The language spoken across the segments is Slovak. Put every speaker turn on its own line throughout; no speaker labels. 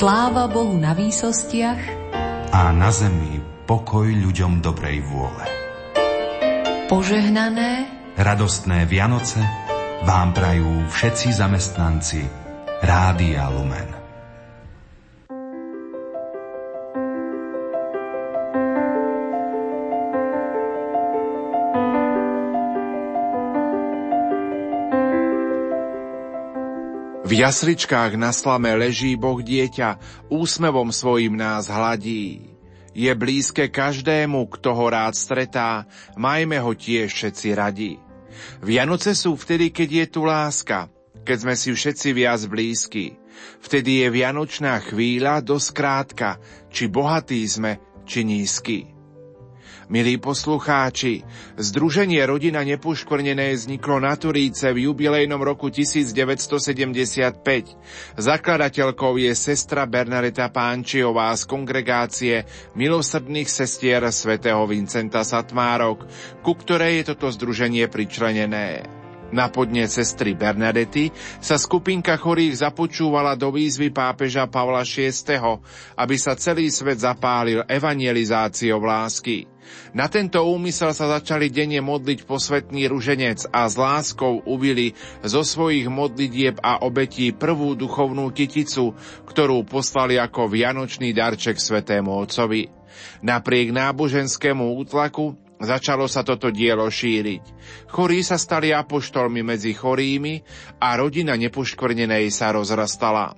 Sláva Bohu na výsostiach
a na zemi pokoj ľuďom dobrej vôle.
Požehnané,
radostné Vianoce vám prajú všetci zamestnanci Rádia Lumen.
Jasličkách na slame leží Boh dieťa, úsmevom svojim nás hladí. Je blízke každému, kto ho rád stretá, majme ho tiež všetci radi. Vianoce sú vtedy, keď je tu láska, keď sme si všetci viac blízki. Vtedy je vianočná chvíľa dosť krátka, či bohatí sme, či nízky. Milí poslucháči, Združenie Rodina nepoškvrnené vzniklo na Turíce v jubilejnom roku 1975. Zakladateľkou je sestra Bernareta Pánčiová z kongregácie milosrdných sestier svätého Vincenta Satmárok, ku ktorej je toto združenie pričlenené. Na podne sestry Bernadety sa skupinka chorých započúvala do výzvy pápeža Pavla VI, aby sa celý svet zapálil evangelizáciou lásky. Na tento úmysel sa začali denne modliť posvetný ruženec a s láskou uvili zo svojich modlitieb a obetí prvú duchovnú kyticu, ktorú poslali ako vianočný darček svetému otcovi. Napriek náboženskému útlaku Začalo sa toto dielo šíriť. Chorí sa stali apoštolmi medzi chorými a rodina nepoškvrnenej sa rozrastala.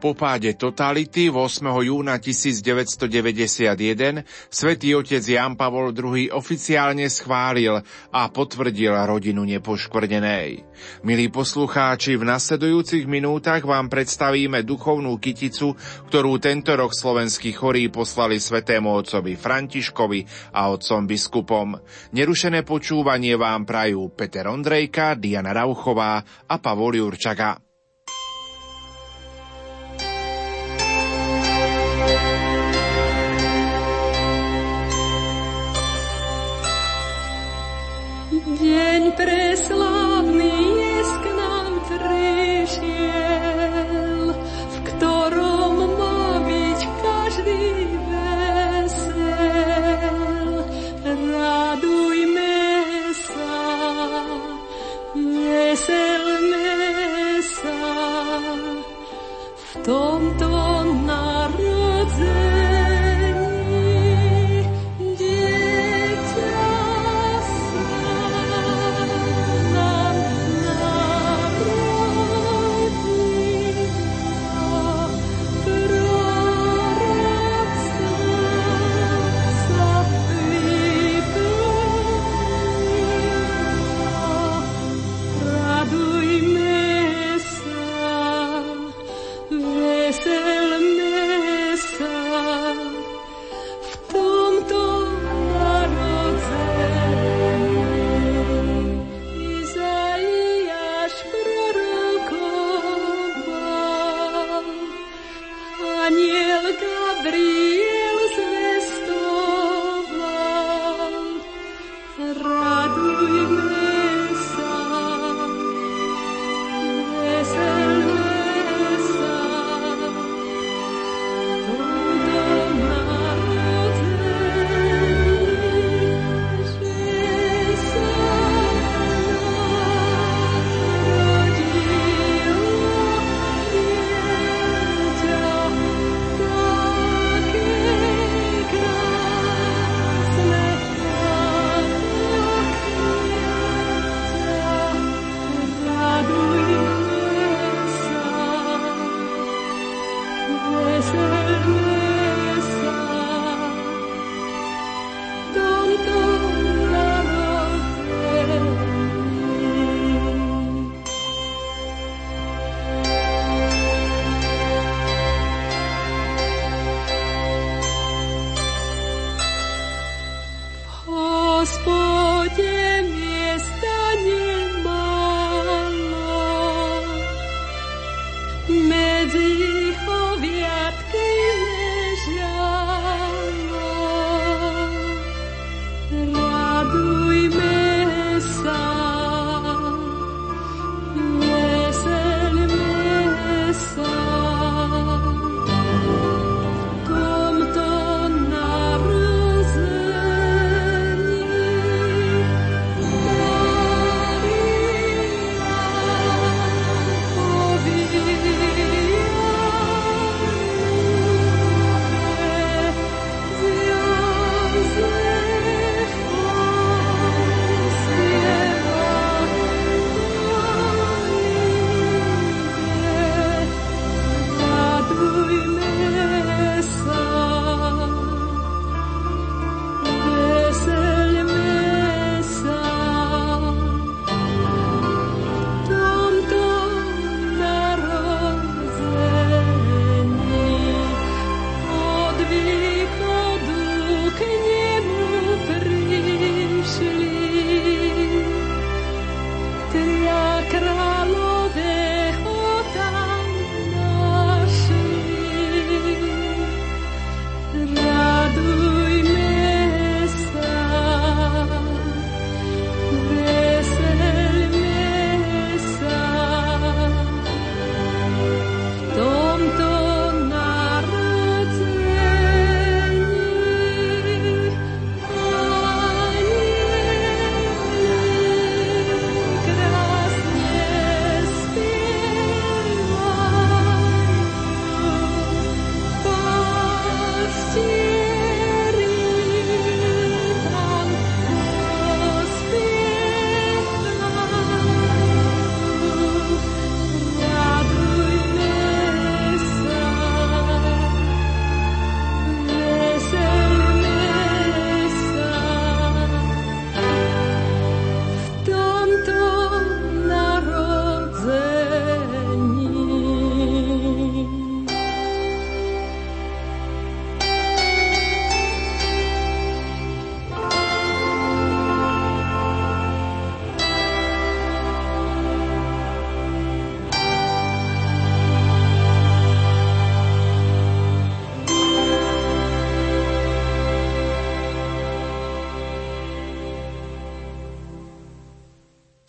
Po páde totality 8. júna 1991 svätý otec Jan Pavol II oficiálne schválil a potvrdil rodinu nepoškvrnenej. Milí poslucháči, v nasledujúcich minútach vám predstavíme duchovnú kyticu, ktorú tento rok slovenskí chorí poslali svätému otcovi Františkovi a otcom biskupom. Nerušené počúvanie vám prajú Peter Ondrejka, Diana Rauchová a Pavol Jurčaga.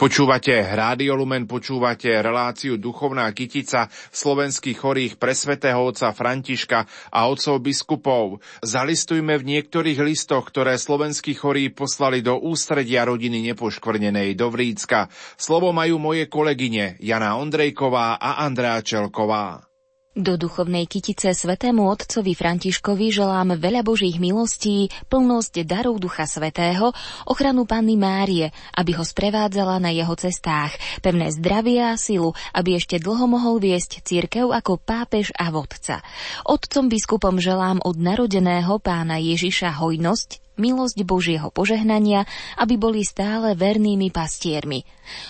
Počúvate Rádio Lumen, počúvate reláciu Duchovná kytica slovenských chorých pre svätého otca Františka a otcov biskupov. Zalistujme v niektorých listoch, ktoré slovenskí chorí poslali do ústredia rodiny nepoškvrnenej do Vrícka. Slovo majú moje kolegyne Jana Ondrejková a Andrea Čelková.
Do duchovnej kytice svetému otcovi Františkovi želám veľa božích milostí, plnosť darov Ducha Svetého, ochranu Panny Márie, aby ho sprevádzala na jeho cestách, pevné zdravie a silu, aby ešte dlho mohol viesť církev ako pápež a vodca. Otcom biskupom želám od narodeného pána Ježiša hojnosť, milosť Božieho požehnania, aby boli stále vernými pastiermi.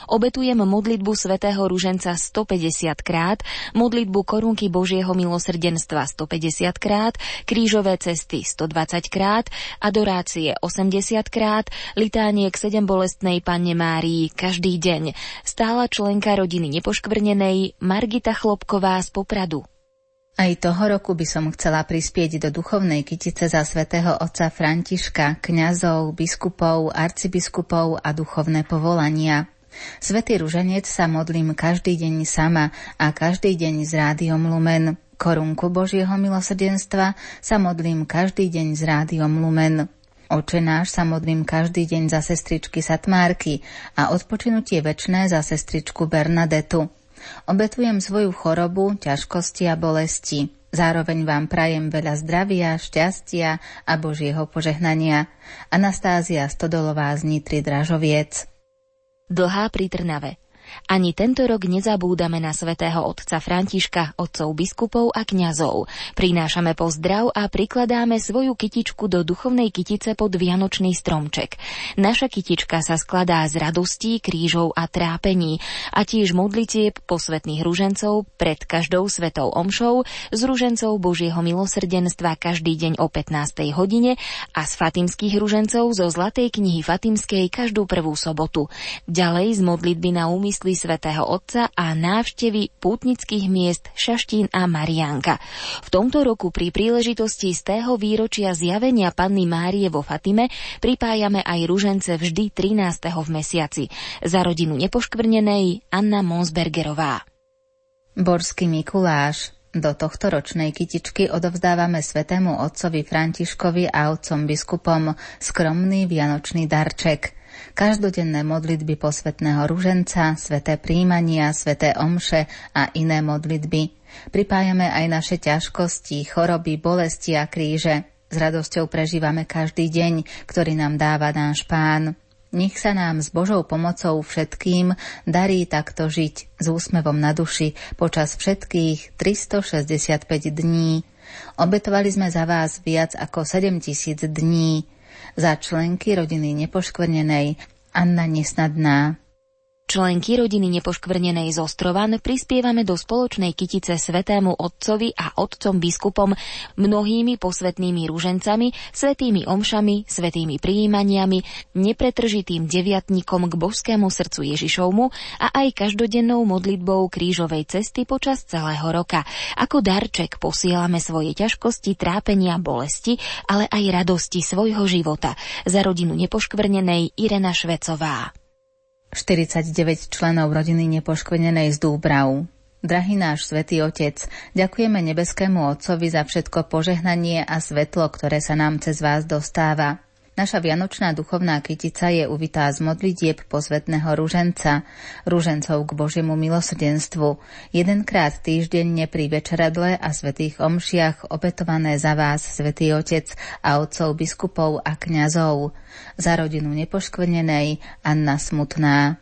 Obetujem modlitbu svätého Ruženca 150 krát, modlitbu korunky Božieho milosrdenstva 150 krát, krížové cesty 120 krát, adorácie 80 krát, litánie k sedem bolestnej Panne Márii každý deň. Stála členka rodiny nepoškvrnenej Margita Chlopková z Popradu.
Aj toho roku by som chcela prispieť do duchovnej kytice za svätého otca Františka, kňazov, biskupov, arcibiskupov a duchovné povolania. Svetý ruženec sa modlím každý deň sama a každý deň s rádiom Lumen. Korunku Božieho milosrdenstva sa modlím každý deň s rádiom Lumen. Oče náš sa modlím každý deň za sestričky Satmárky a odpočinutie večné za sestričku Bernadetu. Obetujem svoju chorobu, ťažkosti a bolesti. Zároveň vám prajem veľa zdravia, šťastia a Božieho požehnania. Anastázia Stodolová z Nitry Dražoviec.
Dlhá pri Trnave. Ani tento rok nezabúdame na svätého otca Františka, otcov biskupov a kňazov. Prinášame pozdrav a prikladáme svoju kytičku do duchovnej kytice pod Vianočný stromček. Naša kytička sa skladá z radostí, krížov a trápení a tiež modlitieb posvetných ružencov pred každou svetou omšou z ružencov Božieho milosrdenstva každý deň o 15. hodine a z fatimských ružencov zo Zlatej knihy Fatimskej každú prvú sobotu. Ďalej z modlitby na úmysl úmysly svätého Otca a návštevy pútnických miest Šaštín a Marianka. V tomto roku pri príležitosti z tého výročia zjavenia Panny Márie vo Fatime pripájame aj ružence vždy 13. v mesiaci. Za rodinu nepoškvrnenej Anna Monsbergerová.
Borský Mikuláš do tohto ročnej kytičky odovzdávame svetému otcovi Františkovi a otcom biskupom skromný vianočný darček – každodenné modlitby posvetného ruženca, sveté príjmania, sveté omše a iné modlitby. Pripájame aj naše ťažkosti, choroby, bolesti a kríže. S radosťou prežívame každý deň, ktorý nám dáva náš pán. Nech sa nám s Božou pomocou všetkým darí takto žiť s úsmevom na duši počas všetkých 365 dní. Obetovali sme za vás viac ako 7000 dní za členky rodiny nepoškvrnenej Anna Nesnadná.
Členky rodiny nepoškvrnenej z Ostrovan prispievame do spoločnej kytice svetému otcovi a otcom biskupom mnohými posvetnými rúžencami, svetými omšami, svetými prijímaniami, nepretržitým deviatnikom k božskému srdcu Ježišovmu a aj každodennou modlitbou krížovej cesty počas celého roka. Ako darček posielame svoje ťažkosti, trápenia, bolesti, ale aj radosti svojho života. Za rodinu nepoškvrnenej Irena Švecová.
49 členov rodiny nepoškvrnenej z Dúbrav. Drahý náš svätý Otec, ďakujeme nebeskému Otcovi za všetko požehnanie a svetlo, ktoré sa nám cez vás dostáva. Naša vianočná duchovná kytica je uvitá z modlitieb posvetného rúženca, rúžencov k Božiemu milosrdenstvu, jedenkrát týždenne pri večeradle a svetých omšiach opetované za vás, svätý Otec a otcov biskupov a kňazov, za rodinu nepoškvrnenej Anna Smutná.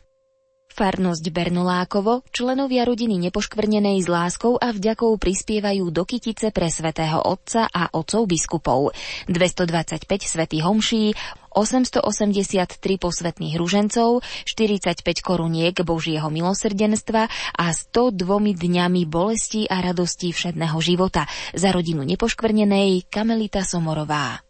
Farnosť Bernolákovo, členovia rodiny nepoškvrnenej s láskou a vďakou prispievajú do kytice pre svätého Otca a otcov biskupov. 225 svätých homší, 883 posvetných ružencov, 45 koruniek Božieho milosrdenstva a 102 dňami bolesti a radostí všedného života. Za rodinu nepoškvrnenej Kamelita Somorová.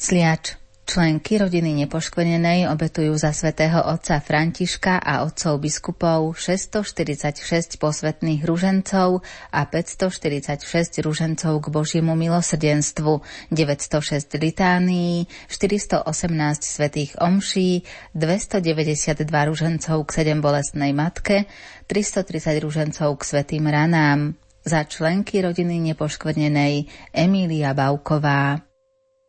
Sliač Členky rodiny nepoškvrnenej obetujú za svätého otca Františka a otcov biskupov 646 posvetných ružencov a 546 ružencov k Božiemu milosrdenstvu, 906 litánií, 418 svetých omší, 292 ružencov k sedem bolestnej matke, 330 ružencov k svetým ranám. Za členky rodiny nepoškvrnenej Emília Bauková.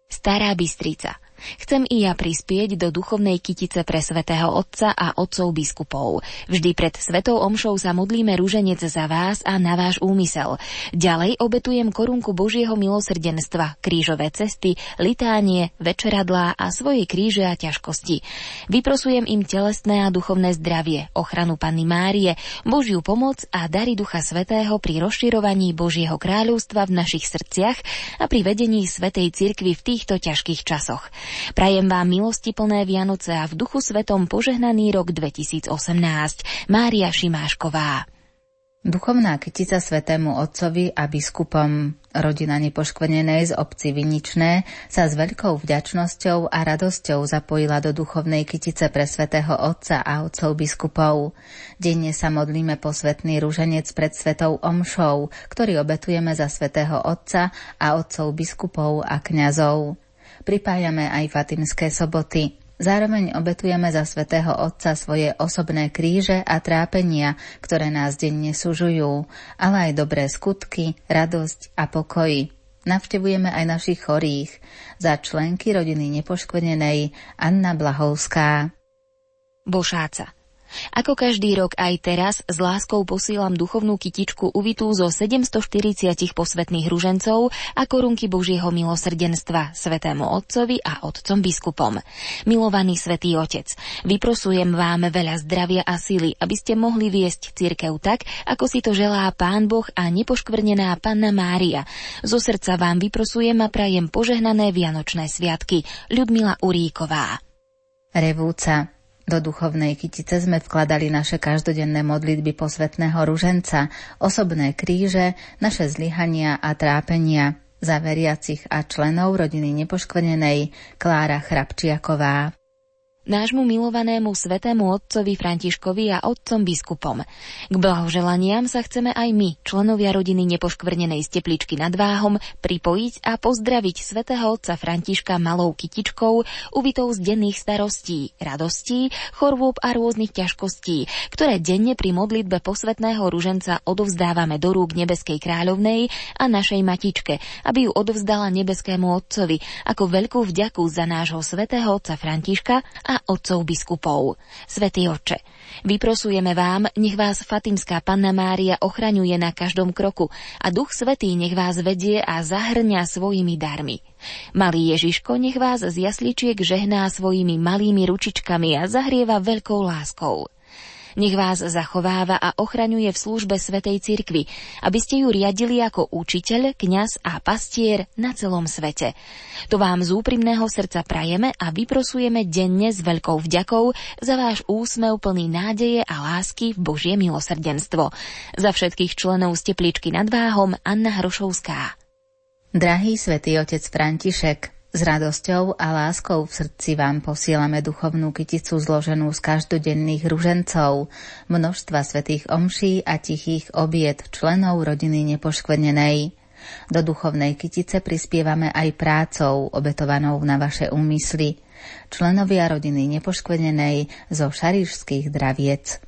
Stará Bystrica Chcem i ja prispieť do duchovnej kytice pre svätého Otca a otcov biskupov. Vždy pred svetou omšou sa modlíme rúženec za vás a na váš úmysel. Ďalej obetujem korunku Božieho milosrdenstva, krížové cesty, litánie, večeradlá a svoje kríže a ťažkosti. Vyprosujem im telesné a duchovné zdravie, ochranu Panny Márie, Božiu pomoc a dary Ducha Svetého pri rozširovaní Božieho kráľovstva v našich srdciach a pri vedení Svetej cirkvi v týchto ťažkých časoch. Prajem vám milosti plné Vianoce a v duchu svetom požehnaný rok 2018. Mária Šimášková.
Duchovná kytica svetému otcovi a biskupom rodina nepoškvrnenej z obci Viničné sa s veľkou vďačnosťou a radosťou zapojila do duchovnej kytice pre svätého otca a otcov biskupov. Denne sa modlíme posvetný rúženec pred svetou omšou, ktorý obetujeme za svätého otca a otcov biskupov a kňazov pripájame aj Fatimské soboty. Zároveň obetujeme za svätého Otca svoje osobné kríže a trápenia, ktoré nás denne sužujú, ale aj dobré skutky, radosť a pokoj. Navštevujeme aj našich chorých. Za členky rodiny nepoškvrnenej Anna Blahovská.
Bošáca. Ako každý rok aj teraz s láskou posielam duchovnú kytičku uvitú zo 740 posvetných ružencov a korunky Božieho milosrdenstva svetému Otcovi a Otcom biskupom. Milovaný svätý Otec, vyprosujem vám veľa zdravia a sily, aby ste mohli viesť cirkev tak, ako si to želá Pán Boh a nepoškvrnená Panna Mária. Zo srdca vám vyprosujem a prajem požehnané Vianočné sviatky. Ľudmila Uríková.
Revúca do duchovnej kytice sme vkladali naše každodenné modlitby posvetného ruženca, osobné kríže, naše zlyhania a trápenia. Za veriacich a členov rodiny nepoškvrnenej Klára Chrapčiaková
nášmu milovanému svetému otcovi Františkovi a otcom biskupom. K blahoželaniam sa chceme aj my, členovia rodiny nepoškvrnenej z tepličky nad Váhom, pripojiť a pozdraviť svätého otca Františka malou kytičkou, uvitou z denných starostí, radostí, chorôb a rôznych ťažkostí, ktoré denne pri modlitbe posvetného ruženca odovzdávame do rúk nebeskej kráľovnej a našej matičke, aby ju odovzdala nebeskému otcovi ako veľkú vďaku za nášho svätého otca Františka a otcov biskupov. Svetý oče, vyprosujeme vám, nech vás Fatimská Panna Mária ochraňuje na každom kroku a Duch Svetý nech vás vedie a zahrňa svojimi darmi. Malý Ježiško nech vás z jasličiek žehná svojimi malými ručičkami a zahrieva veľkou láskou. Nech vás zachováva a ochraňuje v službe Svetej Cirkvi, aby ste ju riadili ako učiteľ, kňaz a pastier na celom svete. To vám z úprimného srdca prajeme a vyprosujeme denne s veľkou vďakou za váš úsmev plný nádeje a lásky v Božie milosrdenstvo. Za všetkých členov z Tepličky nad Váhom Anna Hrošovská.
Drahý svätý otec František, s radosťou a láskou v srdci vám posielame duchovnú kyticu zloženú z každodenných ružencov, množstva svetých omší a tichých obiet členov rodiny nepoškvrnenej. Do duchovnej kytice prispievame aj prácou, obetovanou na vaše úmysly. Členovia rodiny nepoškvrnenej zo šarišských draviec.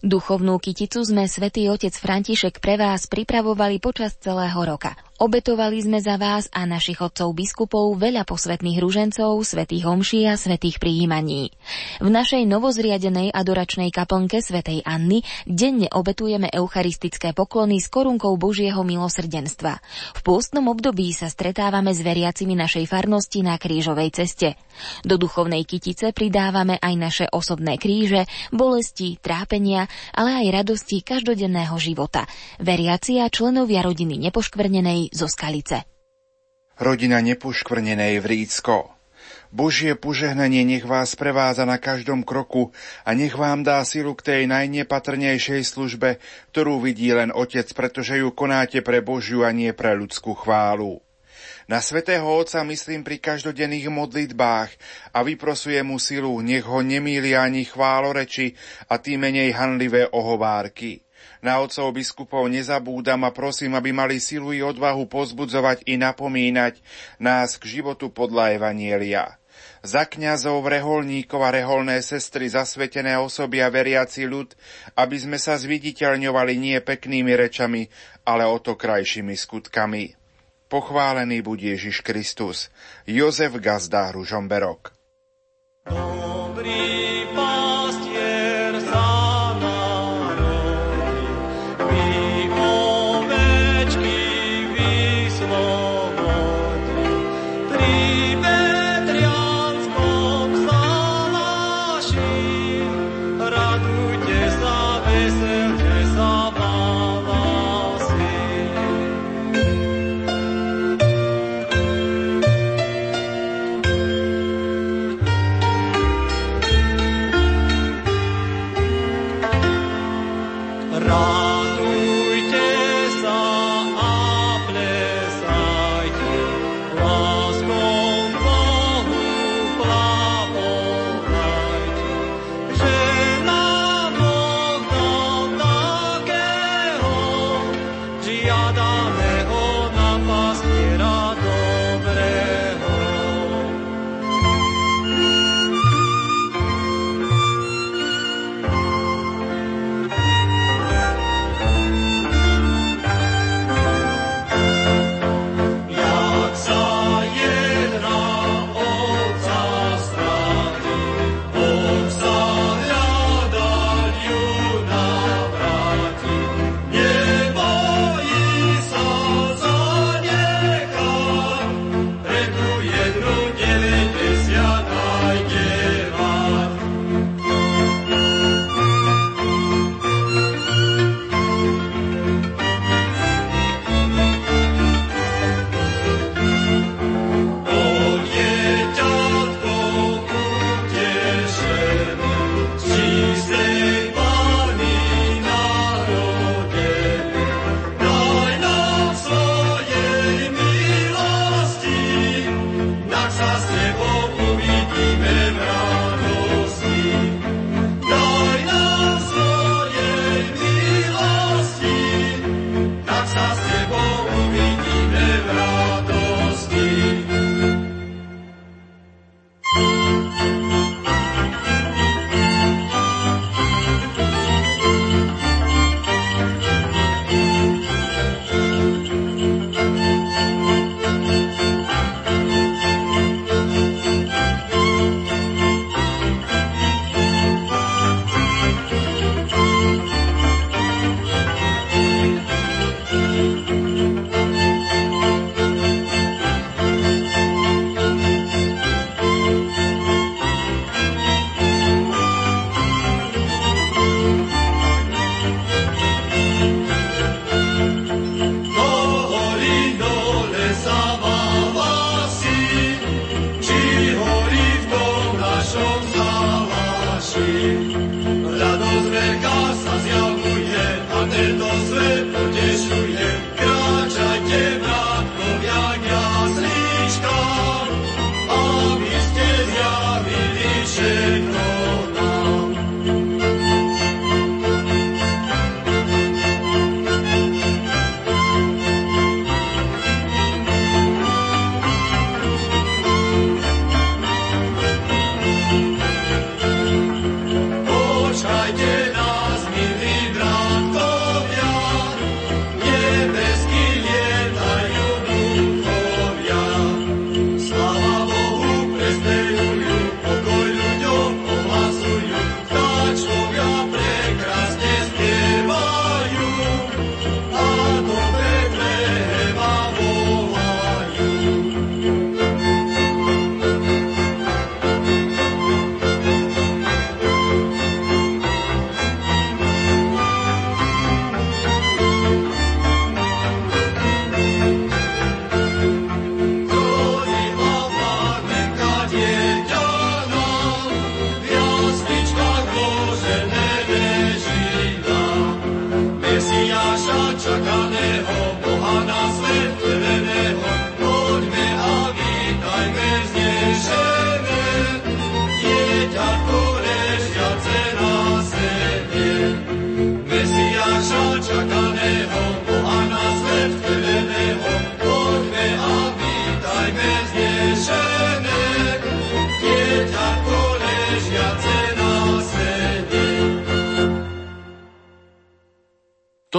Duchovnú kyticu sme svätý otec František pre vás pripravovali počas celého roka. Obetovali sme za vás a našich otcov biskupov veľa posvetných ružencov, svetých homší a svetých prijímaní. V našej novozriadenej adoračnej kaplnke svätej Anny denne obetujeme eucharistické poklony s korunkou Božieho milosrdenstva. V pôstnom období sa stretávame s veriacimi našej farnosti na krížovej ceste. Do duchovnej kytice pridávame aj naše osobné kríže, bolesti, trápenia, ale aj radosti každodenného života. Veriaci a členovia rodiny nepoškvrnenej zo Skalice.
Rodina nepoškvrnenej Vrícko. Božie požehnanie nech vás prevádza na každom kroku a nech vám dá silu k tej najnepatrnejšej službe, ktorú vidí len Otec, pretože ju konáte pre Božiu a nie pre ľudskú chválu. Na svätého Otca myslím pri každodenných modlitbách a vyprosujem mu silu, nech ho nemýli ani chváloreči a tým menej hanlivé ohovárky. Na otcov biskupov nezabúdam a prosím, aby mali silu i odvahu pozbudzovať i napomínať nás k životu podľa Evanielia. Za kňazov, reholníkov a reholné sestry, zasvetené osoby a veriaci ľud, aby sme sa zviditeľňovali nie peknými rečami, ale o to krajšími skutkami. Pochválený buď Ježiš Kristus. Jozef Gazda Ružomberok. Dobrý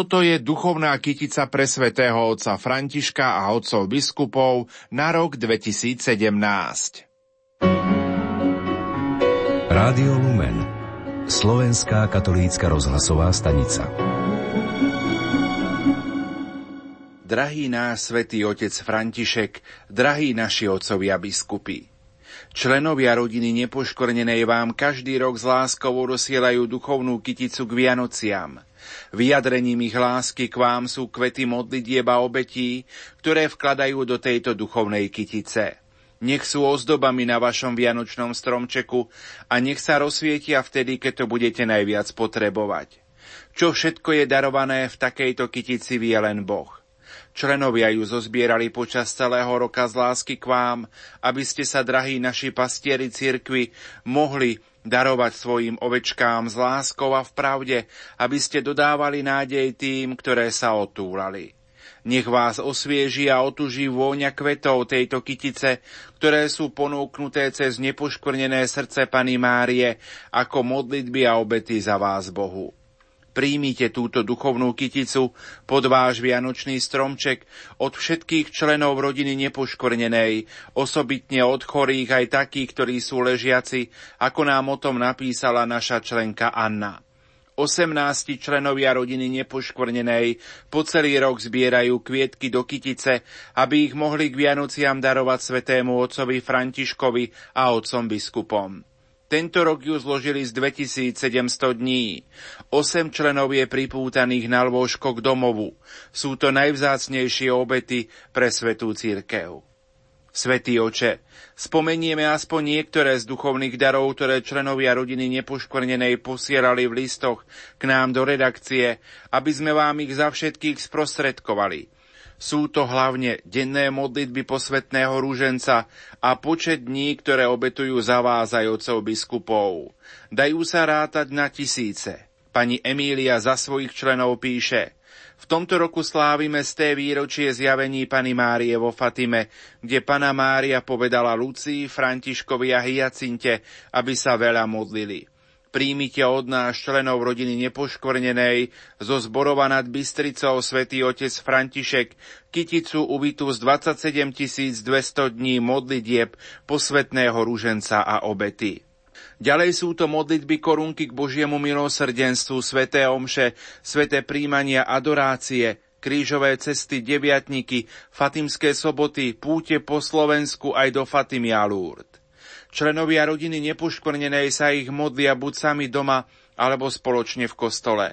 Toto je duchovná kytica pre svätého otca Františka a otcov biskupov na rok 2017.
Rádio Lumen Slovenská katolícka rozhlasová stanica
Drahý náš svätý otec František, drahí naši otcovia biskupy, Členovia rodiny nepoškornenej vám každý rok s láskou dosielajú duchovnú kyticu k Vianociam. Vyjadrením ich lásky k vám sú kvety modlitieb obetí, ktoré vkladajú do tejto duchovnej kytice. Nech sú ozdobami na vašom vianočnom stromčeku a nech sa rozsvietia vtedy, keď to budete najviac potrebovať. Čo všetko je darované v takejto kytici vie len Boh. Členovia ju zozbierali počas celého roka z lásky k vám, aby ste sa, drahí naši pastieri cirkvi, mohli darovať svojim ovečkám s láskou a v pravde, aby ste dodávali nádej tým, ktoré sa otúlali. Nech vás osvieži a otuží vôňa kvetov tejto kytice, ktoré sú ponúknuté cez nepoškvrnené srdce Pany Márie ako modlitby a obety za vás Bohu. Príjmite túto duchovnú kyticu pod váš vianočný stromček od všetkých členov rodiny nepoškvrnenej, osobitne od chorých aj takých, ktorí sú ležiaci, ako nám o tom napísala naša členka Anna. 18 členovia rodiny nepoškvrnenej po celý rok zbierajú kvietky do kytice, aby ich mohli k Vianociam darovať svetému otcovi Františkovi a otcom biskupom. Tento rok ju zložili z 2700 dní. Osem členov je pripútaných na lôžko k domovu. Sú to najvzácnejšie obety pre svetú církev. Svetý oče, spomenieme aspoň niektoré z duchovných darov, ktoré členovia rodiny nepoškvrnenej posierali v listoch k nám do redakcie, aby sme vám ich za všetkých sprostredkovali – sú to hlavne denné modlitby posvetného rúženca a počet dní, ktoré obetujú za vás aj otcov biskupov. Dajú sa rátať na tisíce. Pani Emília za svojich členov píše – v tomto roku slávime z té výročie zjavení Pany Márie vo Fatime, kde Pana Mária povedala Lucii, Františkovi a Hyacinte, aby sa veľa modlili. Príjmite od nás členov rodiny nepoškvrnenej zo zborova nad Bystricou svätý otec František kyticu ubytú z 27 200 dní modlitieb posvetného ruženca a obety. Ďalej sú to modlitby korunky k Božiemu milosrdenstvu, sveté omše, sveté príjmania adorácie, krížové cesty, deviatniky, fatimské soboty, púte po Slovensku aj do Fatimy Lourdes. Členovia rodiny nepoškvrnenej sa ich modlia buď sami doma, alebo spoločne v kostole.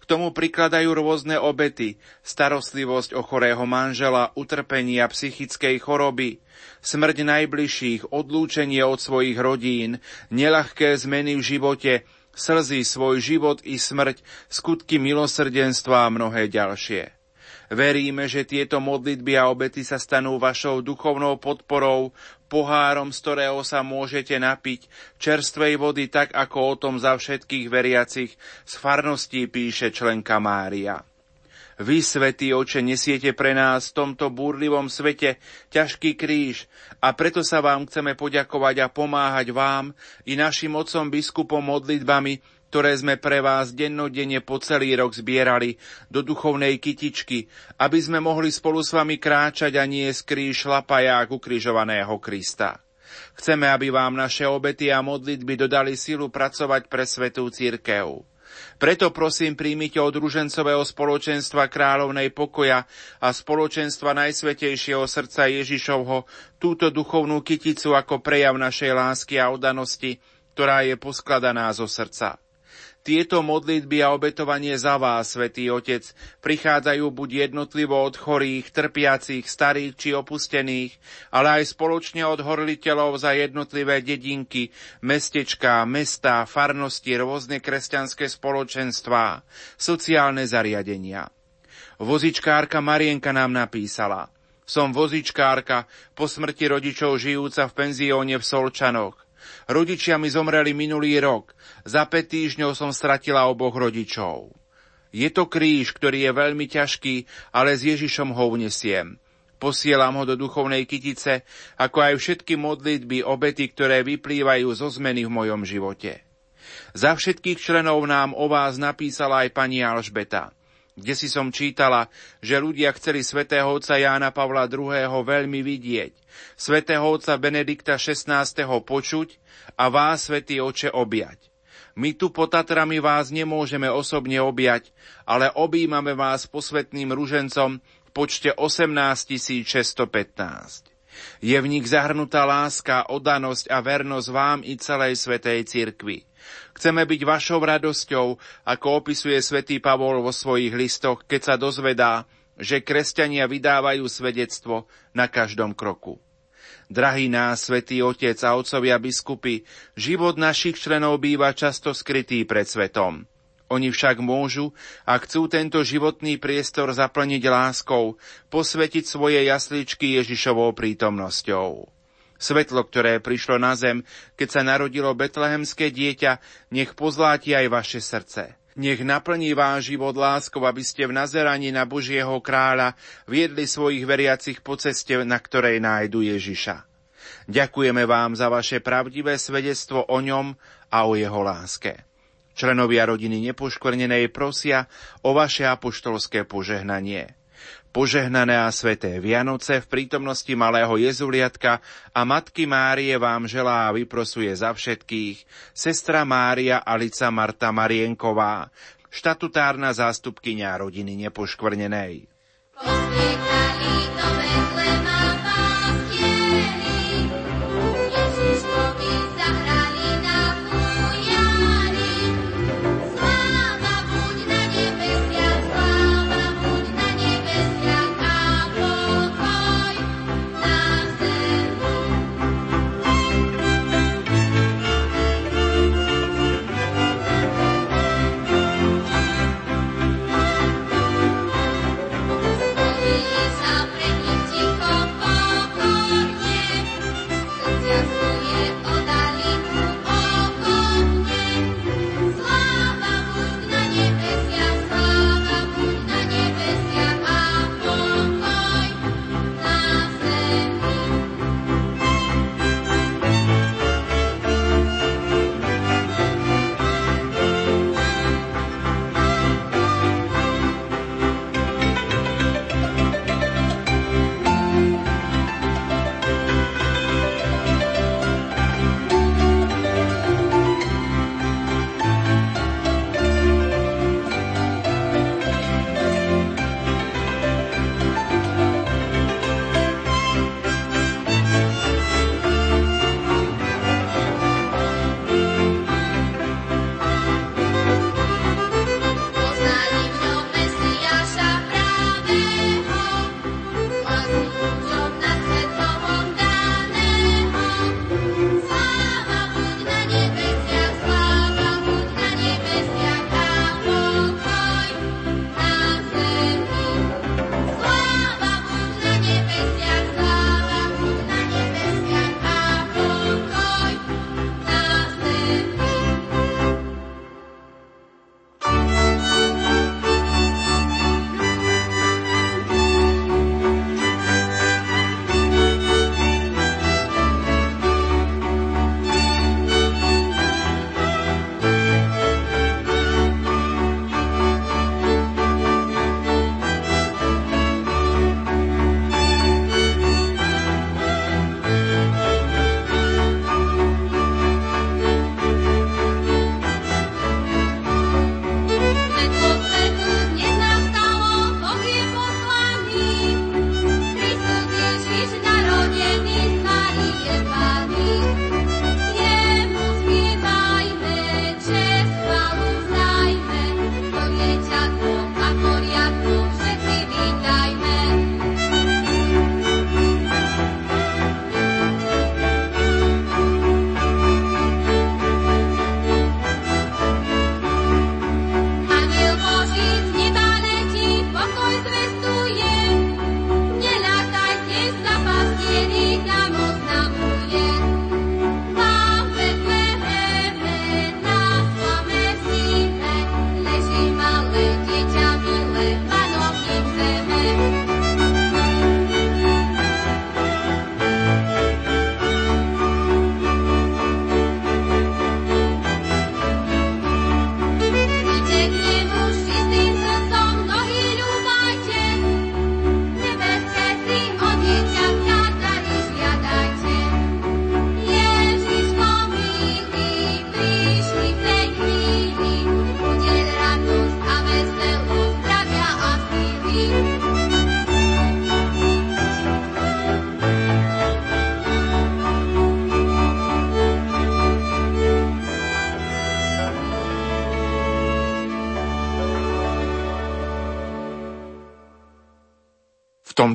K tomu prikladajú rôzne obety, starostlivosť o chorého manžela, utrpenia psychickej choroby, smrť najbližších, odlúčenie od svojich rodín, nelahké zmeny v živote, slzy, svoj život i smrť, skutky milosrdenstva a mnohé ďalšie. Veríme, že tieto modlitby a obety sa stanú vašou duchovnou podporou, pohárom, z ktorého sa môžete napiť, čerstvej vody, tak ako o tom za všetkých veriacich z farností píše členka Mária. Vy, svätý oče, nesiete pre nás v tomto búrlivom svete ťažký kríž a preto sa vám chceme poďakovať a pomáhať vám i našim otcom biskupom modlitbami, ktoré sme pre vás dennodenne po celý rok zbierali do duchovnej kytičky, aby sme mohli spolu s vami kráčať a nie skrýš šlapaják ukrižovaného Krista. Chceme, aby vám naše obety a modlitby dodali silu pracovať pre svetú církev. Preto prosím príjmite od ružencového spoločenstva kráľovnej pokoja a spoločenstva Najsvetejšieho srdca Ježišovho túto duchovnú kyticu ako prejav našej lásky a odanosti, ktorá je poskladaná zo srdca. Tieto modlitby a obetovanie za vás, Svetý Otec, prichádzajú buď jednotlivo od chorých, trpiacich, starých či opustených, ale aj spoločne od horliteľov za jednotlivé dedinky, mestečká, mesta, farnosti, rôzne kresťanské spoločenstvá, sociálne zariadenia. Vozičkárka Marienka nám napísala – som vozičkárka, po smrti rodičov žijúca v penzióne v Solčanoch. Rodičia mi zomreli minulý rok. Za 5 týždňov som stratila oboch rodičov. Je to kríž, ktorý je veľmi ťažký, ale s Ježišom ho unesiem. Posielam ho do duchovnej kytice, ako aj všetky modlitby, obety, ktoré vyplývajú zo zmeny v mojom živote. Za všetkých členov nám o vás napísala aj pani Alžbeta. kde si som čítala, že ľudia chceli svätého otca Jána Pavla II. veľmi vidieť, svätého otca Benedikta XVI. počuť a vás, svätý oče, objať. My tu pod Tatrami vás nemôžeme osobne objať, ale objímame vás posvetným ružencom v počte 18 615. Je v nich zahrnutá láska, odanosť a vernosť vám i celej Svetej Cirkvi. Chceme byť vašou radosťou, ako opisuje svätý Pavol vo svojich listoch, keď sa dozvedá, že kresťania vydávajú svedectvo na každom kroku. Drahý nás, svätý Otec a otcovia biskupy, život našich členov býva často skrytý pred svetom. Oni však môžu, ak chcú tento životný priestor zaplniť láskou, posvetiť svoje jasličky Ježišovou prítomnosťou. Svetlo, ktoré prišlo na zem, keď sa narodilo betlehemské dieťa, nech pozláti aj vaše srdce. Nech naplní váš život láskou, aby ste v nazeraní na Božieho kráľa viedli svojich veriacich po ceste, na ktorej nájdu Ježiša. Ďakujeme vám za vaše pravdivé svedectvo o ňom a o jeho láske. Členovia rodiny nepoškvrnenej prosia o vaše apoštolské požehnanie požehnané a sveté Vianoce v prítomnosti malého Jezuliatka a Matky Márie vám želá a vyprosuje za všetkých sestra Mária Alica Marta Marienková, štatutárna zástupkynia rodiny nepoškvrnenej.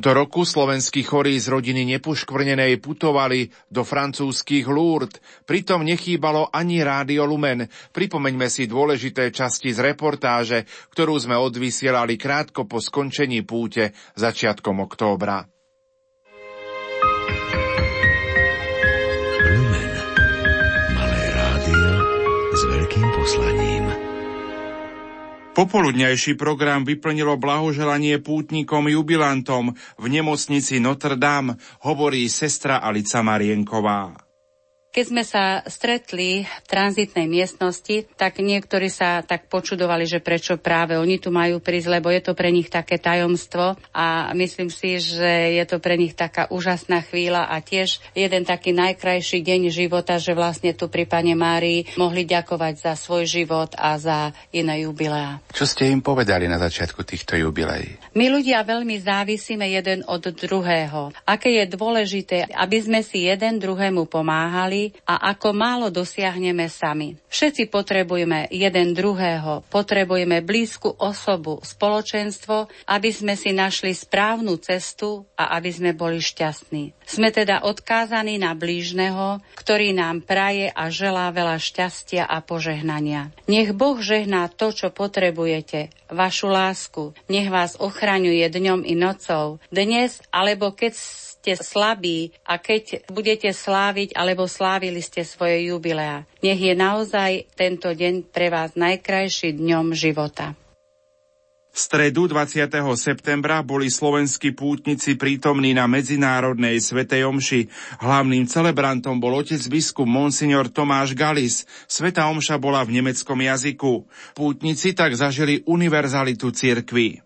Tomto roku slovenskí chorí z rodiny nepoškvrnenej putovali do francúzských Lourdes, pritom nechýbalo ani Rádio Lumen. Pripomeňme si dôležité časti z reportáže, ktorú sme odvysielali krátko po skončení púte začiatkom októbra.
Popoludňajší program vyplnilo blahoželanie pútnikom jubilantom v nemocnici Notre Dame, hovorí sestra Alica Marienková.
Keď sme sa stretli v tranzitnej miestnosti, tak niektorí sa tak počudovali, že prečo práve oni tu majú prísť, lebo je to pre nich také tajomstvo a myslím si, že je to pre nich taká úžasná chvíľa a tiež jeden taký najkrajší deň života, že vlastne tu pri Pane Márii mohli ďakovať za svoj život a za iné jubileá.
Čo ste im povedali na začiatku týchto jubileí?
My ľudia veľmi závisíme jeden od druhého. Aké je dôležité, aby sme si jeden druhému pomáhali, a ako málo dosiahneme sami. Všetci potrebujeme jeden druhého, potrebujeme blízku osobu, spoločenstvo, aby sme si našli správnu cestu a aby sme boli šťastní. Sme teda odkázaní na blížneho, ktorý nám praje a želá veľa šťastia a požehnania. Nech Boh žehná to, čo potrebujete, vašu lásku. Nech vás ochraňuje dňom i nocou. Dnes, alebo keď ste slabí a keď budete sláviť alebo slávili ste svoje jubileá. Nech je naozaj tento deň pre vás najkrajší dňom života.
V stredu 20. septembra boli slovenskí pútnici prítomní na Medzinárodnej Svetej Omši. Hlavným celebrantom bol otec biskup Monsignor Tomáš Galis. Sveta Omša bola v nemeckom jazyku. Pútnici tak zažili univerzalitu cirkvi.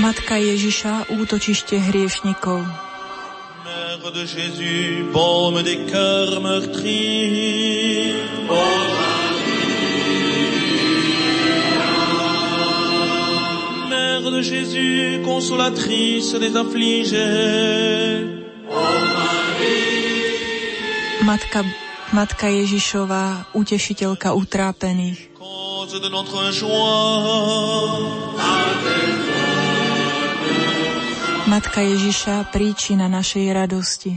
Matka Ježiša, útočište hriešnikov.
Mère de Jésus, baume des cœurs meurtris. Mère de Jésus, consolatrice des affligés.
Matka, Matka Ježišová, utešiteľka utrápených.
Cause de notre joie.
Matka Ježiša, príčina našej radosti.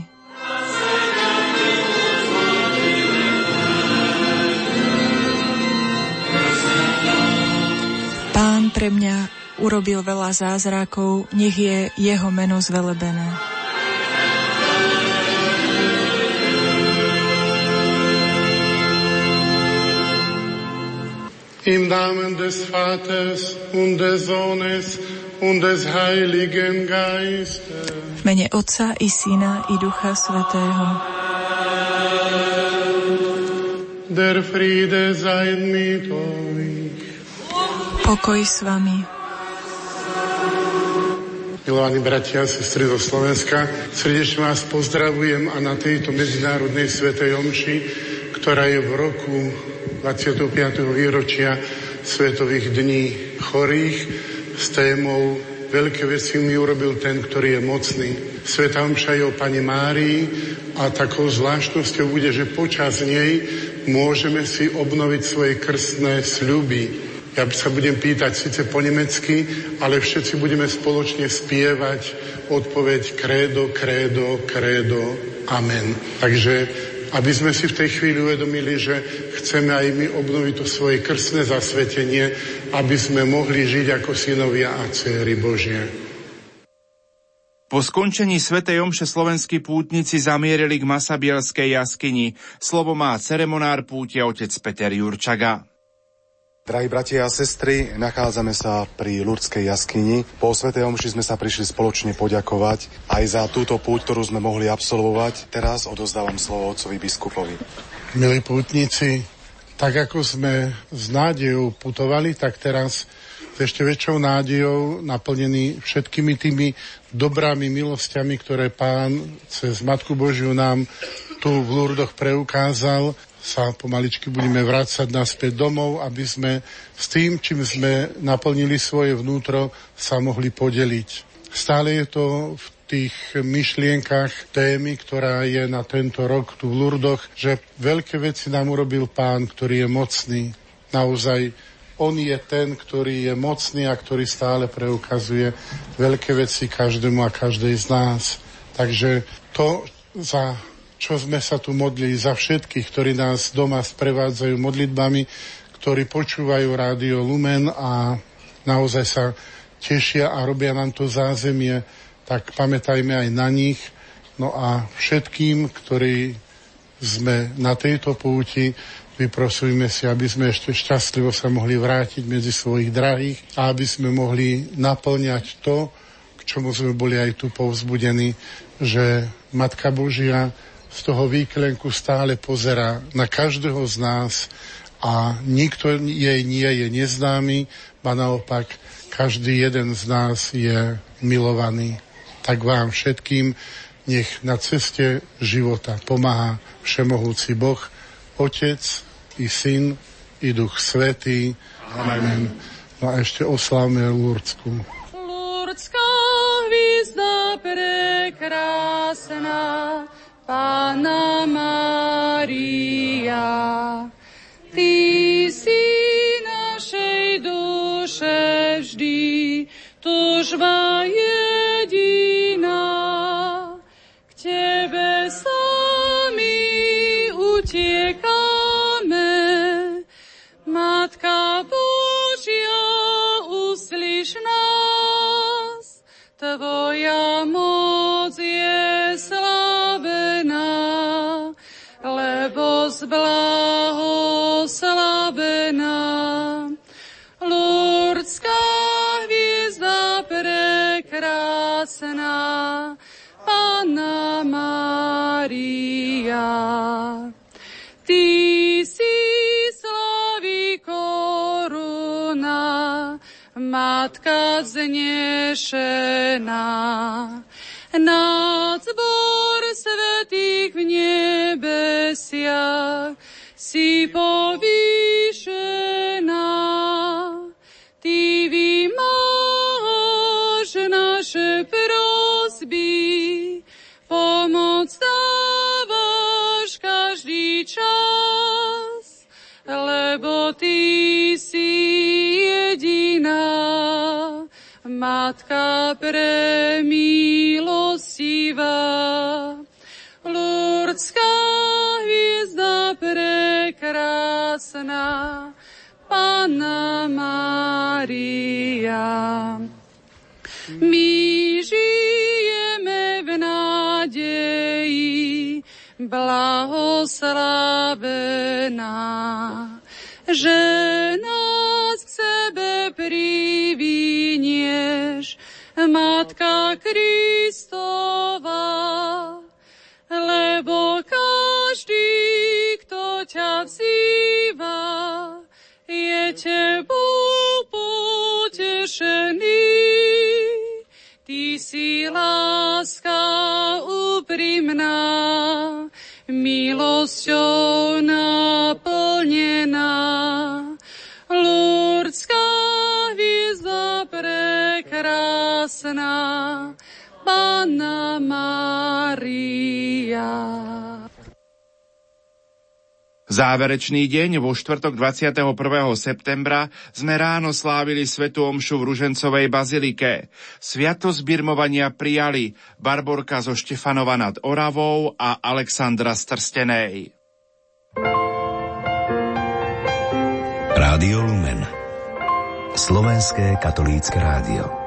Pán pre mňa urobil veľa zázrakov, nech je jeho meno zvelebené.
Im Namen des Vaters und des Sohnes und des Heiligen Geistes.
V mene Otca i Syna i Ducha Svetého.
Der Friede sei mit euch.
Pokoj s vami.
Milovaní bratia a sestry zo Slovenska, srdečne vás pozdravujem a na tejto Medzinárodnej Svetej Omši, ktorá je v roku 25. výročia Svetových dní chorých, s témou Veľké veci mi urobil ten, ktorý je mocný. Sveta Omša je o Pane Márii a takou zvláštnosťou bude, že počas nej môžeme si obnoviť svoje krstné sľuby. Ja sa budem pýtať síce po nemecky, ale všetci budeme spoločne spievať odpoveď kredo, kredo, kredo, amen. Takže aby sme si v tej chvíli uvedomili, že chceme aj my obnoviť to svoje krstné zasvetenie, aby sme mohli žiť ako synovia a céry Božie.
Po skončení Svetej Omše slovenskí pútnici zamierili k Masabielskej jaskyni. Slovo má ceremonár púte otec Peter Jurčaga.
Drahí bratia a sestry, nachádzame sa pri Lurdskej jaskyni. Po Sv. Omši sme sa prišli spoločne poďakovať aj za túto púť, ktorú sme mohli absolvovať. Teraz odozdávam slovo otcovi biskupovi.
Milí pútnici, tak ako sme s nádejou putovali, tak teraz s ešte väčšou nádejou naplnený všetkými tými dobrými milosťami, ktoré pán cez Matku Božiu nám tu v Lurdoch preukázal sa pomaličky budeme vrácať naspäť domov, aby sme s tým, čím sme naplnili svoje vnútro, sa mohli podeliť. Stále je to v tých myšlienkach témy, ktorá je na tento rok tu v Lurdoch, že veľké veci nám urobil pán, ktorý je mocný. Naozaj On je ten, ktorý je mocný a ktorý stále preukazuje veľké veci každému a každej z nás. Takže to, za čo sme sa tu modlili, za všetkých, ktorí nás doma sprevádzajú modlitbami, ktorí počúvajú rádio Lumen a naozaj sa tešia a robia nám to zázemie, tak pamätajme aj na nich. No a všetkým, ktorí sme na tejto púti, vyprosujme si, aby sme ešte šťastlivo sa mohli vrátiť medzi svojich drahých a aby sme mohli naplňať to, k čomu sme boli aj tu povzbudení, že Matka Božia z toho výklenku stále pozera na každého z nás a nikto jej nie je neznámy, a naopak každý jeden z nás je milovaný. Tak vám všetkým nech na ceste života pomáha Všemohúci Boh, Otec i Syn i Duch Svetý. Amen. No a ešte oslavme Lurdsku.
Lurdská hvízda prekrásna, Pána Maria, Matka znešená. Nad zbor svetých v nebesiach si povýšená. Ty vymáš naše Matka premilostivá. Lurdská hviezda prekrásna, Panna Mária. My žijeme v nádeji, blahoslavená, že nás k sebe privinieš, Kristova, lebo každý, kto ťa vzýva, je tebou potešený. Ty si láska úprimná, milosťou naplnená. Lurdská hviezda prekrásna, Mária.
Záverečný deň vo štvrtok 21. septembra sme ráno slávili Svetu Omšu v Ružencovej bazilike. Sviatosť birmovania prijali Barborka zo Štefanova nad Oravou a Alexandra z Trstenej.
Rádio Lumen Slovenské katolícke rádio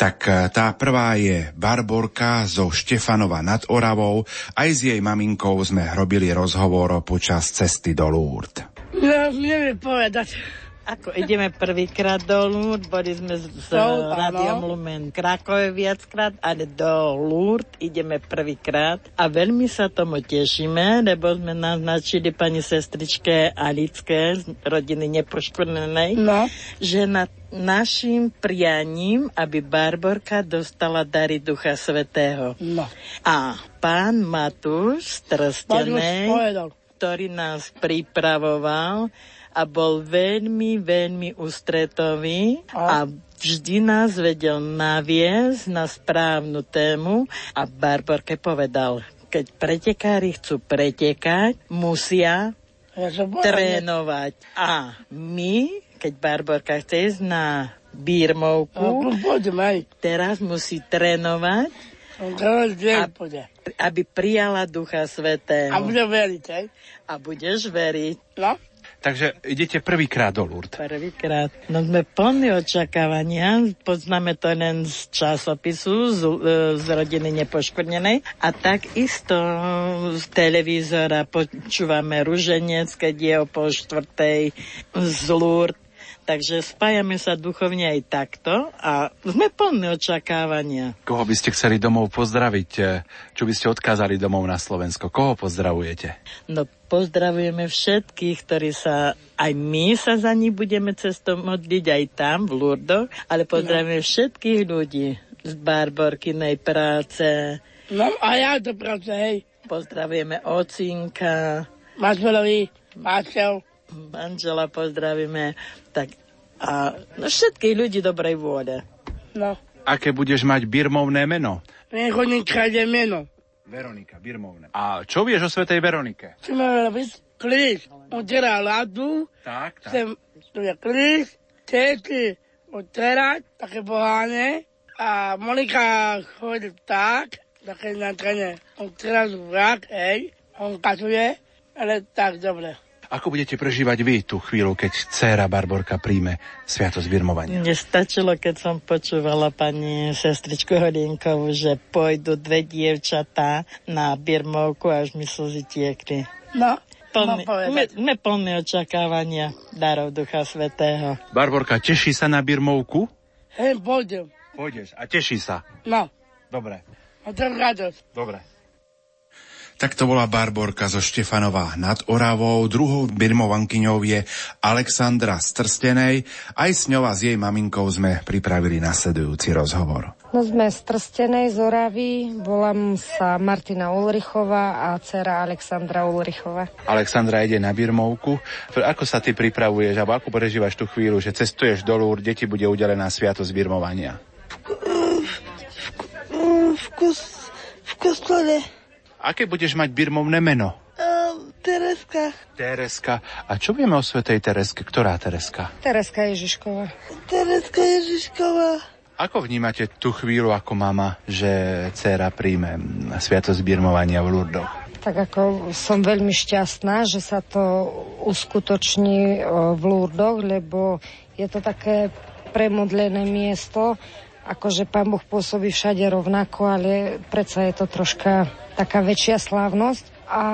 tak e, tá prvá je Barborka zo Štefanova nad Oravou. Aj s jej maminkou sme robili rozhovor počas cesty do Lourdes.
Ja neviem povedať.
Ako ideme prvýkrát do Lourdes, boli sme s, s
No,
Radiom Lumen Krakove viackrát, ale do Lourdes ideme prvýkrát a veľmi sa tomu tešíme, lebo sme naznačili pani sestričke Alické z rodiny nepoškvrnenej,
No.
že na našim prianím, aby Barborka dostala dary Ducha Svetého.
No.
A pán Matúš Trstenej, ktorý nás pripravoval a bol veľmi, veľmi ústretový a vždy nás vedel naviesť na správnu tému a Barborke povedal, keď pretekári chcú pretekať, musia trénovať. A my, keď Barborka chce ísť na Birmovku, teraz musí trénovať,
aby,
aby prijala Ducha Svetého.
A bude veriť, hej?
A budeš veriť.
No.
Takže idete prvýkrát do Lourdes.
Prvýkrát. No sme plní očakávania. Poznáme to len z časopisu, z, e, z rodiny nepoškodnenej. A takisto z televízora počúvame ruženec, keď je o pol štvrtej z Lourdes takže spájame sa duchovne aj takto a sme plní očakávania.
Koho by ste chceli domov pozdraviť? Čo by ste odkázali domov na Slovensko? Koho pozdravujete?
No pozdravujeme všetkých, ktorí sa, aj my sa za nich budeme cestou modliť, aj tam v Lurdoch, ale pozdravujeme no. všetkých ľudí z Barborkinej práce.
No a ja do práce, hej.
Pozdravujeme Ocinka.
Manželovi, manžel.
Manžela pozdravíme. Tak a no, všetkých ľudí dobrej vôle.
No.
Aké budeš mať birmovné meno?
Veronika je meno.
Veronika, birmovné. A čo vieš o svetej Veronike?
Chceme robiť kríž. Utera ľadu.
Tak, tak.
Chcem, tu je kríž, tety uterať, také boháne. A Monika chodí tak, také na trene. On teraz vrak, hej, on katuje, ale tak dobre.
Ako budete prežívať vy tú chvíľu, keď dcéra Barborka príjme sviatosť birmovania?
Mne stačilo, keď som počúvala pani sestričku Horinkovú, že pôjdu dve dievčatá na birmovku a už mi slzy tiekli.
No,
Plný, sme plní očakávania darov Ducha Svetého.
Barborka, teší sa na birmovku?
Hej, pôjdem.
Pôjdeš a teší sa?
No.
Dobre.
A to radosť.
Dobre.
Tak to bola Barborka zo Štefanova nad Oravou. Druhou birmovankyňou je Alexandra Strstenej. Aj s ňou a s jej maminkou sme pripravili nasledujúci rozhovor.
No sme z Trstenej, z Oravy. Volám sa Martina Ulrichová a dcera Alexandra Ulrichová.
Alexandra ide na Birmovku. Ako sa ty pripravuješ, alebo ako prežívaš tú chvíľu, že cestuješ do Lúr, deti bude udelená sviatosť birmovania?
V, v, v, kus, v kostole.
Aké budeš mať birmovné meno?
Uh, Tereska.
Tereska. A čo vieme o svetej Tereske? Ktorá Tereska?
Tereska Ježišková.
Tereska Ježišková.
Ako vnímate tú chvíľu ako mama, že dcera príjme sviatosť birmovania v Lurdoch?
Tak ako som veľmi šťastná, že sa to uskutoční v Lurdoch, lebo je to také premodlené miesto, akože pán Boh pôsobí všade rovnako, ale predsa je to troška taká väčšia slávnosť. A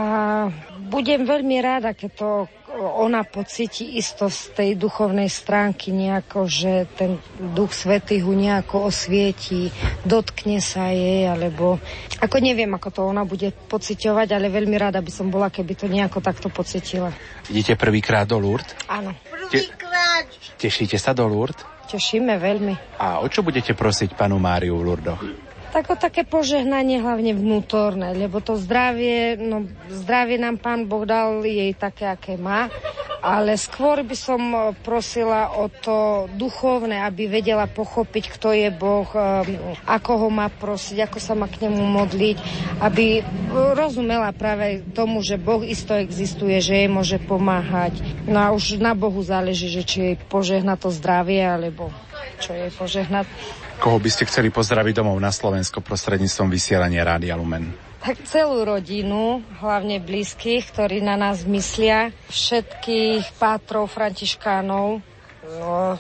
budem veľmi rada, keď to ona pocíti isto z tej duchovnej stránky nejako, že ten duch svetý ho nejako osvietí, dotkne sa jej, alebo ako neviem, ako to ona bude pociťovať, ale veľmi rada by som bola, keby to nejako takto pocitila.
Idete prvýkrát do Lourdes?
Áno.
Prvýkrát.
Te- tešíte sa do Lourdes?
Tešíme veľmi.
A o čo budete prosiť panu Máriu v Lurdoch?
Tak o také požehnanie hlavne vnútorné, lebo to zdravie, no zdravie nám pán Boh dal jej také, aké má, ale skôr by som prosila o to duchovné, aby vedela pochopiť, kto je Boh, ako ho má prosiť, ako sa má k nemu modliť, aby rozumela práve tomu, že Boh isto existuje, že jej môže pomáhať. No a už na Bohu záleží, že či jej požehna to zdravie, alebo čo jej požehnať.
Koho by ste chceli pozdraviť domov na Slovensko prostredníctvom vysielania Rádia Lumen?
Tak celú rodinu, hlavne blízkych, ktorí na nás myslia, všetkých pátrov františkánov,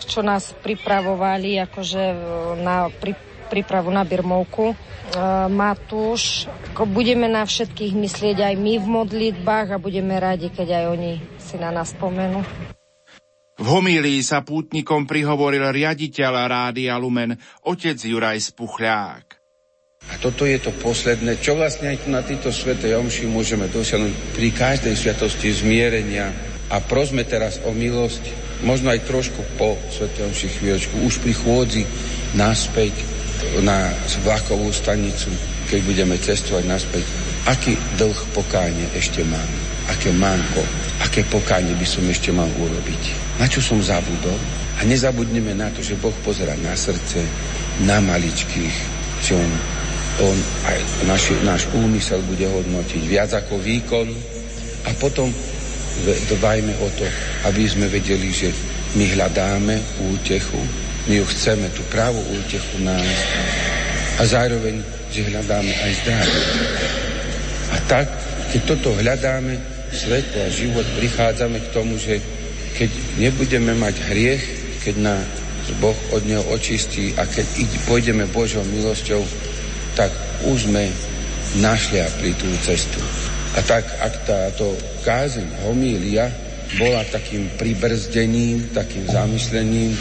čo nás pripravovali akože na pri, prípravu na Birmovku. Matúš, budeme na všetkých myslieť aj my v modlitbách a budeme radi, keď aj oni si na nás spomenú.
V homílii sa pútnikom prihovoril riaditeľ Rádia Lumen, otec Juraj Spuchľák.
A toto je to posledné, čo vlastne aj na týto svetej omši môžeme dosiahnuť pri každej sviatosti zmierenia. A prosme teraz o milosť, možno aj trošku po svetej omši chvíľočku, už pri chôdzi naspäť na vlakovú stanicu, keď budeme cestovať naspäť. Aký dlh pokáne ešte mám? Aké manko? Aké pokáne by som ešte mal urobiť? na čo som zabudol. A nezabudneme na to, že Boh pozera na srdce, na maličkých, že on, on aj naši, náš úmysel bude hodnotiť viac ako výkon a potom dbajme o to, aby sme vedeli, že my hľadáme útechu, my ju chceme, tú pravú útechu nájsť a zároveň, že hľadáme aj zdravie. A tak, keď toto hľadáme, svetlo a život, prichádzame k tomu, že keď nebudeme mať hriech, keď nás Boh od neho očistí a keď pôjdeme Božou milosťou, tak už sme našliapli tú cestu. A tak, ak táto kázeň, homília, bola takým pribrzdením, takým zamyslením,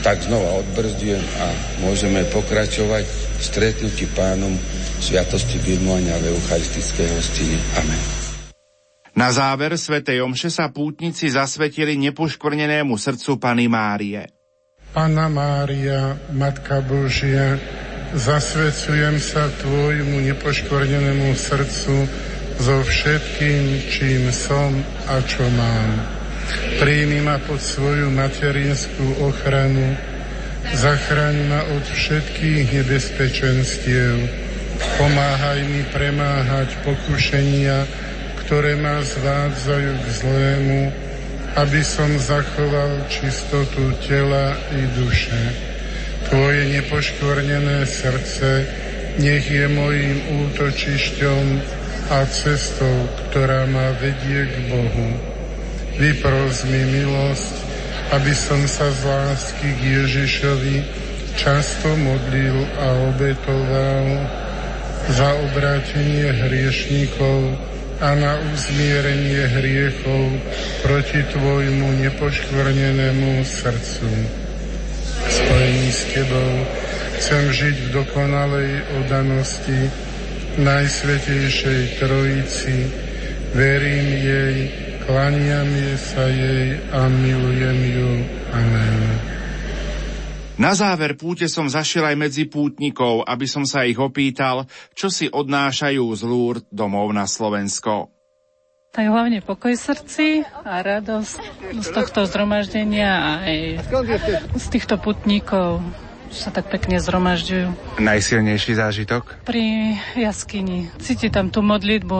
tak znova odbrzdujem a môžeme pokračovať v stretnutí pánom Sviatosti birmovania v eucharistickej hostine. Amen.
Na záver svätej Omše sa pútnici zasvetili nepoškvrnenému srdcu Pany Márie.
Pana Mária, Matka Božia, zasvecujem sa Tvojmu nepoškvrnenému srdcu so všetkým, čím som a čo mám. Príjmi ma pod svoju materinskú ochranu, zachraň ma od všetkých nebezpečenstiev, pomáhaj mi premáhať pokušenia, ktoré ma zvádzajú k zlému, aby som zachoval čistotu tela i duše. Tvoje nepoškvrnené srdce nech je mojím útočišťom a cestou, ktorá ma vedie k Bohu. Vypros mi milosť, aby som sa z lásky k Ježišovi často modlil a obetoval za obrátenie hriešníkov a na uzmierenie hriechov proti Tvojmu nepoškvrnenému srdcu. Spojení s Tebou chcem žiť v dokonalej odanosti Najsvetejšej Trojici, verím jej, klaniam sa jej a milujem ju. Amen.
Na záver púte som zašiel aj medzi pútnikov, aby som sa ich opýtal, čo si odnášajú z Lúr domov na Slovensko.
Tak hlavne pokoj srdci a radosť z tohto zhromaždenia aj z týchto putníkov sa tak pekne zhromažďujú.
Najsilnejší zážitok?
Pri jaskyni. Cíti tam tú modlitbu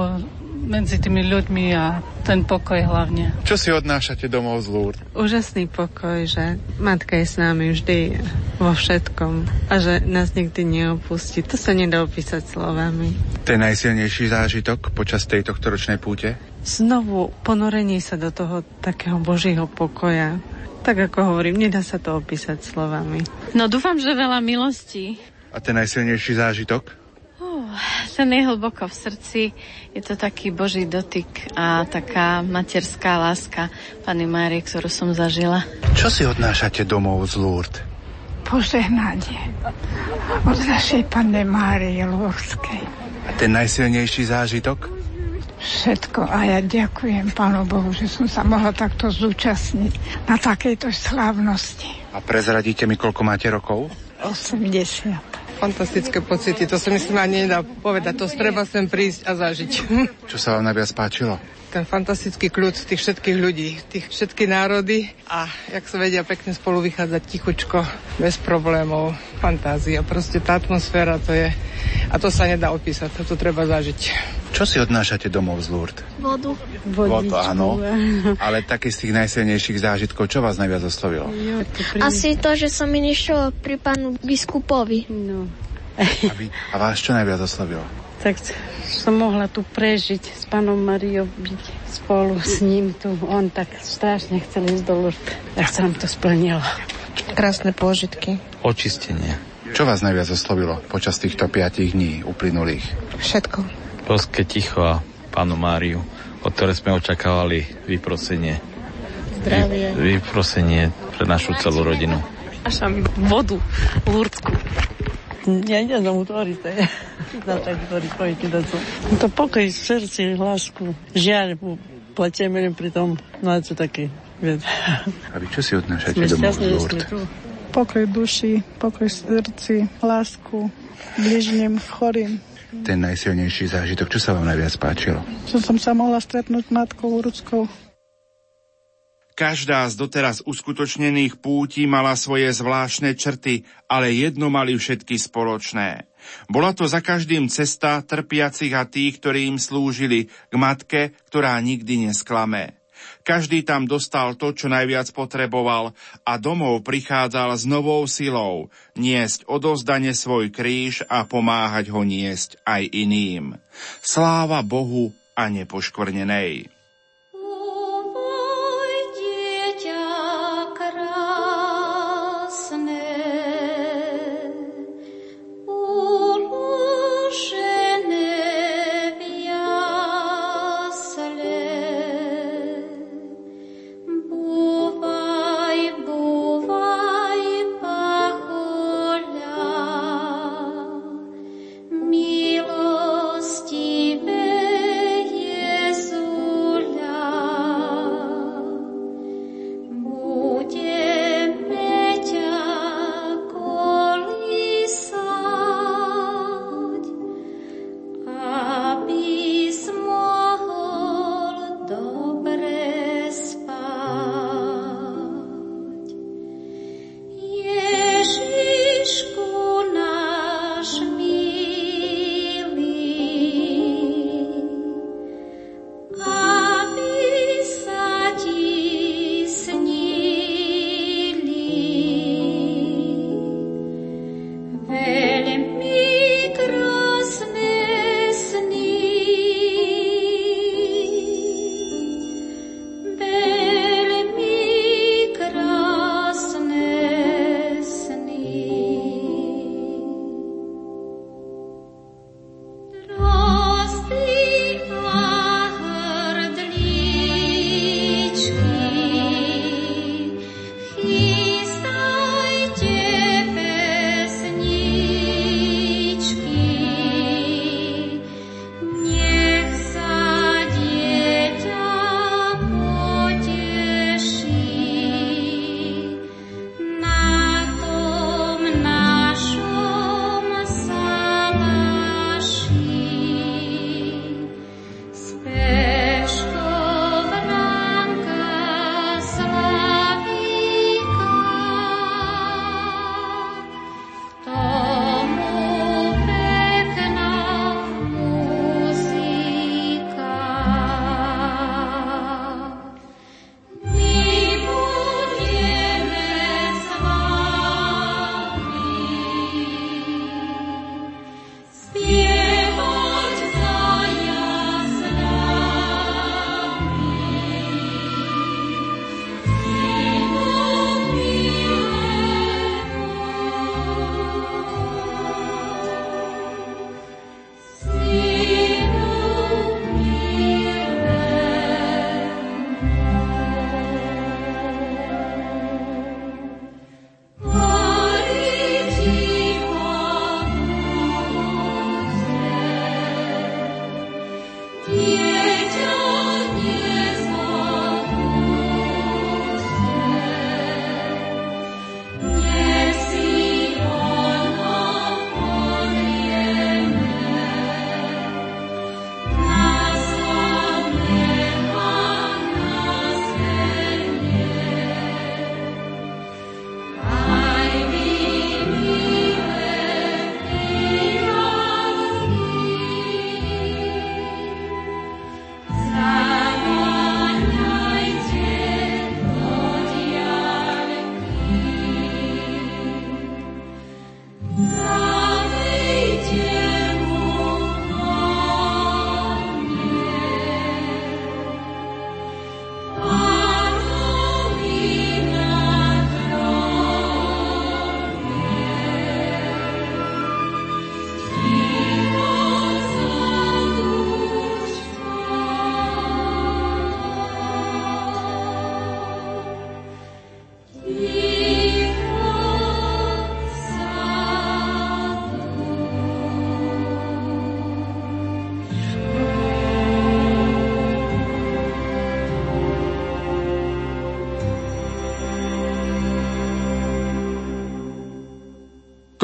medzi tými ľuďmi a ten pokoj hlavne.
Čo si odnášate domov z Lúr?
Úžasný pokoj, že matka je s nami vždy vo všetkom a že nás nikdy neopustí. To sa nedá opísať slovami.
Ten najsilnejší zážitok počas tejto ročnej púte?
Znovu ponorenie sa do toho takého božieho pokoja. Tak ako hovorím, nedá sa to opísať slovami.
No dúfam, že veľa milostí.
A ten najsilnejší zážitok?
Ten je hlboko v srdci. Je to taký Boží dotyk a taká materská láska Pani Márie, ktorú som zažila.
Čo si odnášate domov z Lourdes?
Požehnanie od našej Panny Márie Lúrskej.
A ten najsilnejší zážitok?
Všetko a ja ďakujem Pánu Bohu, že som sa mohla takto zúčastniť na takejto slávnosti.
A prezradíte mi, koľko máte rokov?
80
fantastické pocity. To sa myslím ani nedá povedať. To treba sem prísť a zažiť.
Čo sa vám najviac páčilo?
Ten fantastický kľud tých všetkých ľudí, tých všetky národy a jak sa vedia pekne spolu vychádzať tichučko, bez problémov, fantázia. Proste tá atmosféra to je a to sa nedá opísať, to treba zažiť.
Čo si odnášate domov z Lourdes?
Vodu.
Vodu, áno. Ale taký z tých najsilnejších zážitkov, čo vás najviac oslovilo?
Asi to, že som išiel pri pánu biskupovi.
No.
A, vy, a vás čo najviac oslovilo?
Tak som mohla tu prežiť s pánom Mariou, byť spolu s ním tu. On tak strašne chcel ísť do Lourdes. Tak sa nám to splnilo.
Krásne pôžitky.
Očistenie. Čo vás najviac oslovilo počas týchto piatich dní uplynulých?
Všetko
boské ticho a pánu Máriu, od ktoré sme očakávali vyprosenie.
Zdravie.
Vy, vyprosenie pre našu celú rodinu.
Až vodu lúrdsku.
Ja utvoriť, to je. Značaj utvoriť da su. To pokoj srdci, lásku, žiaľ, plaćeme pri tom, no to taký.
A vy čo si odnášate domov z Lourdes?
Pokoj duši, pokoj srdci, lásku, bližným, chorým
ten najsilnejší zážitok? Čo sa vám najviac páčilo?
Čo som sa mohla stretnúť s matkou Uruckou.
Každá z doteraz uskutočnených pútí mala svoje zvláštne črty, ale jedno mali všetky spoločné. Bola to za každým cesta trpiacich a tých, ktorí im slúžili, k matke, ktorá nikdy nesklame. Každý tam dostal to, čo najviac potreboval a domov prichádzal s novou silou niesť odozdane svoj kríž a pomáhať ho niesť aj iným. Sláva Bohu a nepoškvrnenej.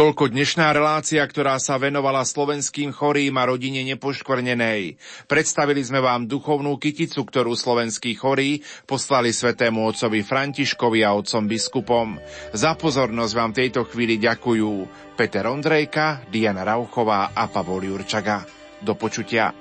Toľko dnešná relácia, ktorá sa venovala slovenským chorým a rodine nepoškvrnenej. Predstavili sme vám duchovnú kyticu, ktorú slovenskí chorí poslali svetému otcovi Františkovi a otcom biskupom. Za pozornosť vám tejto chvíli ďakujú Peter Ondrejka, Diana Rauchová a Pavol Jurčaga. Do počutia.